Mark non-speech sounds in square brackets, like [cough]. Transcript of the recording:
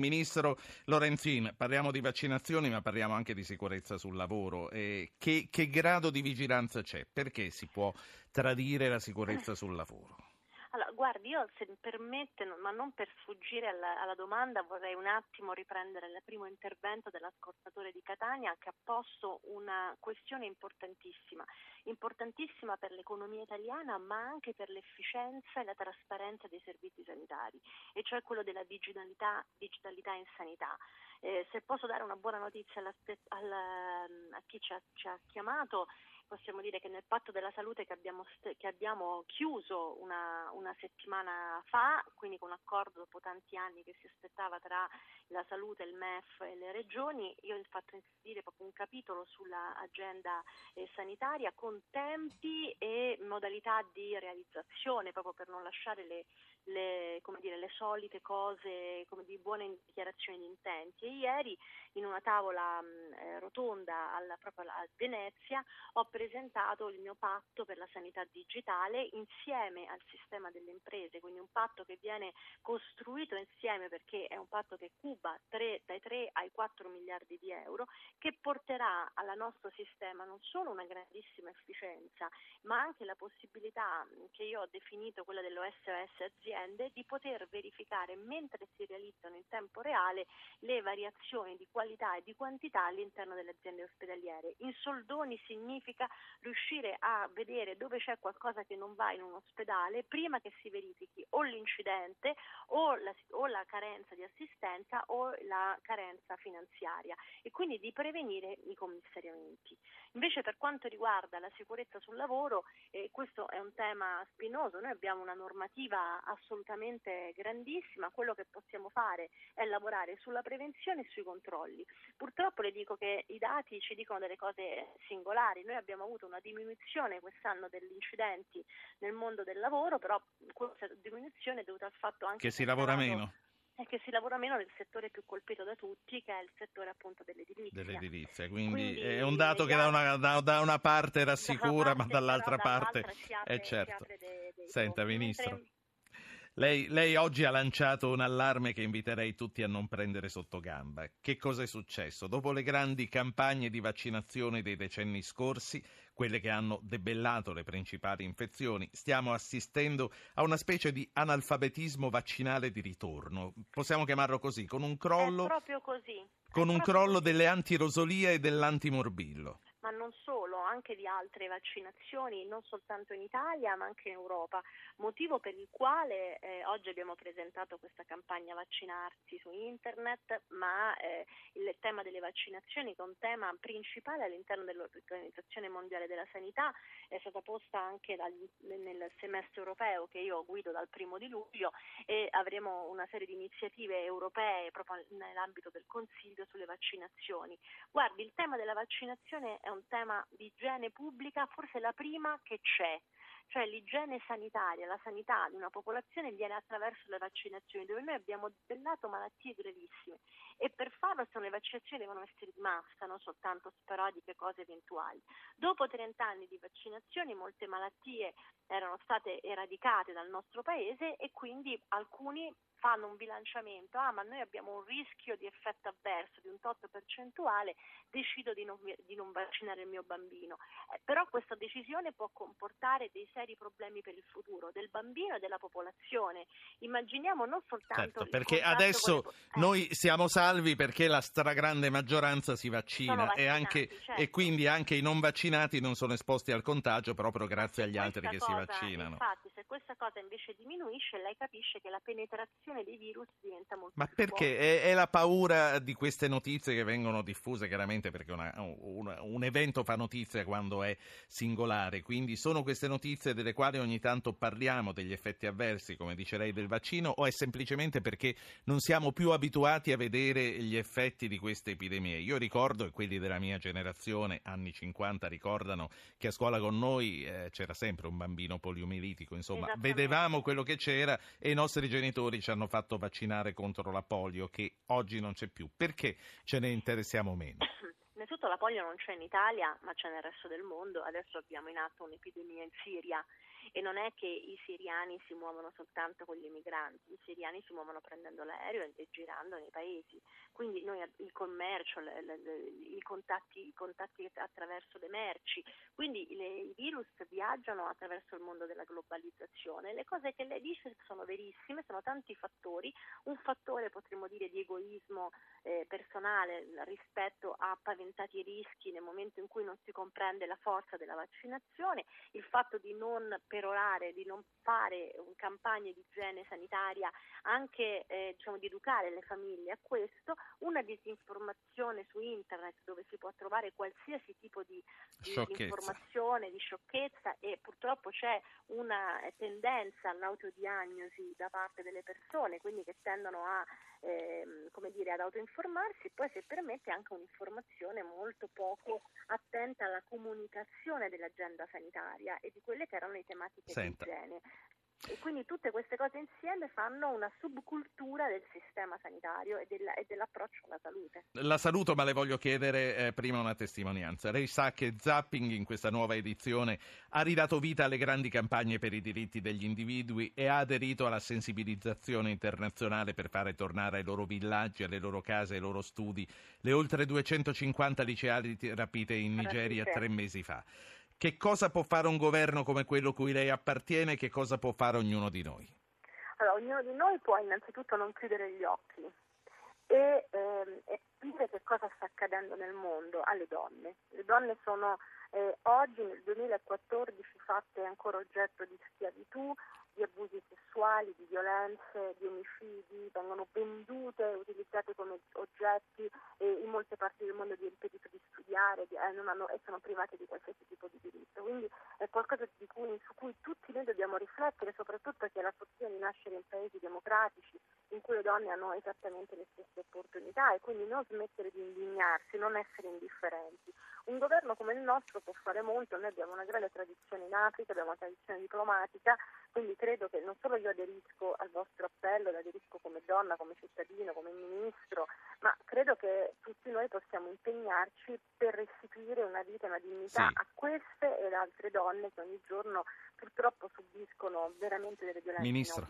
Ministro Lorenzin, parliamo di vaccinazioni ma parliamo anche di sicurezza sul lavoro. Eh, che, che grado di vigilanza c'è? Perché si può tradire la sicurezza sul lavoro? Guardi, io se mi permette, ma non per sfuggire alla, alla, domanda, vorrei un attimo riprendere il primo intervento dell'ascoltatore di Catania che ha posto una questione importantissima, importantissima per l'economia italiana ma anche per l'efficienza e la trasparenza dei servizi sanitari, e cioè quello della digitalità, digitalità in sanità. Eh, se posso dare una buona notizia alla, alla, a chi ci ha, ci ha chiamato, possiamo dire che nel patto della salute che abbiamo, che abbiamo chiuso una, una, settimana fa, quindi con un accordo dopo tanti anni che si aspettava tra la salute, il MEF e le regioni, io ho fatto inserire proprio un capitolo sull'agenda eh, sanitaria con tempi e modalità di realizzazione, proprio per non lasciare le, le, dire, le solite cose di buone dichiarazioni di intenti. E ieri in una tavola mh, eh, rotonda alla, proprio a Venezia ho presentato il mio patto per la sanità digitale insieme al sistema delle imprese, quindi un patto che viene costruito insieme perché è un patto che cuba 3, dai 3 ai 4 miliardi di euro, che porterà al nostro sistema non solo una grandissima efficienza, ma anche la possibilità che io ho definito quella dell'OSOS aziende di poter verificare mentre si realizzano in tempo reale le variazioni di qualità e di quantità all'interno delle aziende ospedaliere. In soldoni significa riuscire a vedere dove c'è qualcosa che non va in un ospedale prima che si verifichi o l'incidente o la, o la carenza di assistenza o la carenza finanziaria e quindi di prevenire i commissariamenti. Invece per quanto riguarda la sicurezza sul lavoro, eh, questo è un tema spinoso, noi abbiamo una normativa assolutamente grandissima, quello che possiamo fare è lavorare sulla prevenzione e sui controlli. Purtroppo le dico che i dati ci dicono delle cose singolari, noi abbiamo avuto una diminuzione quest'anno degli incidenti nel mondo del lavoro, però questa diminuzione è dovuta al fatto anche che si lavora meno è che si lavora meno nel settore più colpito da tutti, che è il settore appunto dell'edilizia. Dell'edilizia, quindi, quindi è un dato che da una, da, da una parte rassicura, da parte, ma dall'altra parte è eh, certo. Dei, dei Senta, Ministro. Mentre lei, lei, oggi ha lanciato un allarme che inviterei tutti a non prendere sotto gamba. Che cosa è successo? Dopo le grandi campagne di vaccinazione dei decenni scorsi, quelle che hanno debellato le principali infezioni, stiamo assistendo a una specie di analfabetismo vaccinale di ritorno. Possiamo chiamarlo così, con un crollo, con un crollo delle antirosolia e dell'antimorbillo anche di altre vaccinazioni, non soltanto in Italia ma anche in Europa, motivo per il quale eh, oggi abbiamo presentato questa campagna vaccinarsi su internet, ma eh, il tema delle vaccinazioni che è un tema principale all'interno dell'Organizzazione Mondiale della Sanità è stata posta anche dal, nel semestre europeo che io guido dal primo di luglio e avremo una serie di iniziative europee proprio nell'ambito del Consiglio sulle vaccinazioni. Guardi, il tema della vaccinazione è un tema di igiene pubblica, forse la prima che c'è cioè l'igiene sanitaria, la sanità di una popolazione viene attraverso le vaccinazioni, dove noi abbiamo debellato malattie gravissime e per farlo sono le vaccinazioni devono essere di massa, non soltanto sporadiche cose eventuali. Dopo 30 anni di vaccinazioni molte malattie erano state eradicate dal nostro paese e quindi alcuni fanno un bilanciamento, ah ma noi abbiamo un rischio di effetto avverso di un tot percentuale, decido di non, di non vaccinare il mio bambino. Eh, però questa decisione può comportare dei seri problemi per il futuro del bambino e della popolazione. Immaginiamo non soltanto... Certo, perché adesso le... eh. noi siamo salvi perché la stragrande maggioranza si vaccina e, anche, certo. e, quindi anche i non vaccinati non sono esposti al contagio proprio grazie agli altri che cosa, si vaccinano. Infatti, se questa cosa invece diminuisce, lei capisce che la penetrazione trasmissione dei virus diventa molto Ma perché? È, è, la paura di queste notizie che vengono diffuse, chiaramente perché una, una, un evento fa notizia quando è singolare, quindi sono queste notizie delle quali ogni tanto parliamo, degli effetti avversi, come dice lei, del vaccino, o è semplicemente perché non siamo più abituati a vedere gli effetti di queste epidemie? Io ricordo, e quelli della mia generazione, anni 50, ricordano che a scuola con noi eh, c'era sempre un bambino poliomielitico, insomma, vedevamo quello che c'era e i nostri genitori ci hanno hanno fatto vaccinare contro la polio che oggi non c'è più. Perché ce ne interessiamo meno? [coughs] Innanzitutto la polio non c'è in Italia, ma c'è nel resto del mondo. Adesso abbiamo in atto un'epidemia in Siria e non è che i siriani si muovono soltanto con gli emigranti, i siriani si muovono prendendo l'aereo e girando nei paesi, quindi noi il commercio, le, le, le, i, contatti, i, contatti, attraverso le merci, quindi i virus viaggiano attraverso il mondo della globalizzazione. Le cose che lei dice sono verissime, sono tanti fattori, un fattore potremmo dire di egoismo eh, personale rispetto a paventati rischi nel momento in cui non si comprende la forza della vaccinazione, il fatto di non perorare, di non fare campagne di igiene sanitaria, anche eh, diciamo, di educare le famiglie a questo, una disinformazione su internet dove si può trovare qualsiasi tipo di, di informazione, di sciocchezza e purtroppo c'è una tendenza all'autodiagnosi da parte delle persone, quindi che tendono a, ehm, dire, ad autoinformarsi, poi se permette anche un'informazione molto poco attenta alla comunicazione dell'agenda sanitaria e di quelle che erano le tematiche Senta. di igiene. E quindi tutte queste cose insieme fanno una subcultura del sistema sanitario e, della, e dell'approccio alla salute. La saluto, ma le voglio chiedere eh, prima una testimonianza. Lei sa che Zapping in questa nuova edizione ha ridato vita alle grandi campagne per i diritti degli individui e ha aderito alla sensibilizzazione internazionale per fare tornare ai loro villaggi, alle loro case, ai loro studi le oltre 250 liceali rapite in Nigeria tre mesi fa. Che cosa può fare un governo come quello cui lei appartiene e che cosa può fare ognuno di noi? Allora, ognuno di noi può innanzitutto non chiudere gli occhi e, ehm, e dire che cosa sta accadendo nel mondo alle donne. Le donne sono eh, oggi nel 2014 fatte ancora oggetto di schiavitù, di abusi sessuali, di violenze, di omicidi, vengono vendute, utilizzate come oggetti e in molte parti del mondo di impedito di studiare di, eh, hanno, e sono private di qualsiasi tipo di diritto. Quindi è qualcosa cui, su cui tutti noi dobbiamo riflettere, soprattutto perché la fortuna di nascere in paesi democratici in cui le donne hanno esattamente le stesse opportunità e quindi non smettere di indignarsi, non essere indifferenti. Un governo come il nostro può fare molto, noi abbiamo una grande tradizione in Africa, abbiamo una tradizione diplomatica, quindi credo che non solo io aderisco al vostro appello, aderisco come donna, come cittadino, come ministro, ma credo che tutti noi possiamo impegnarci per restituire una vita e una dignità sì. a queste e ad altre donne che ogni giorno purtroppo subiscono veramente delle violenze Ministro.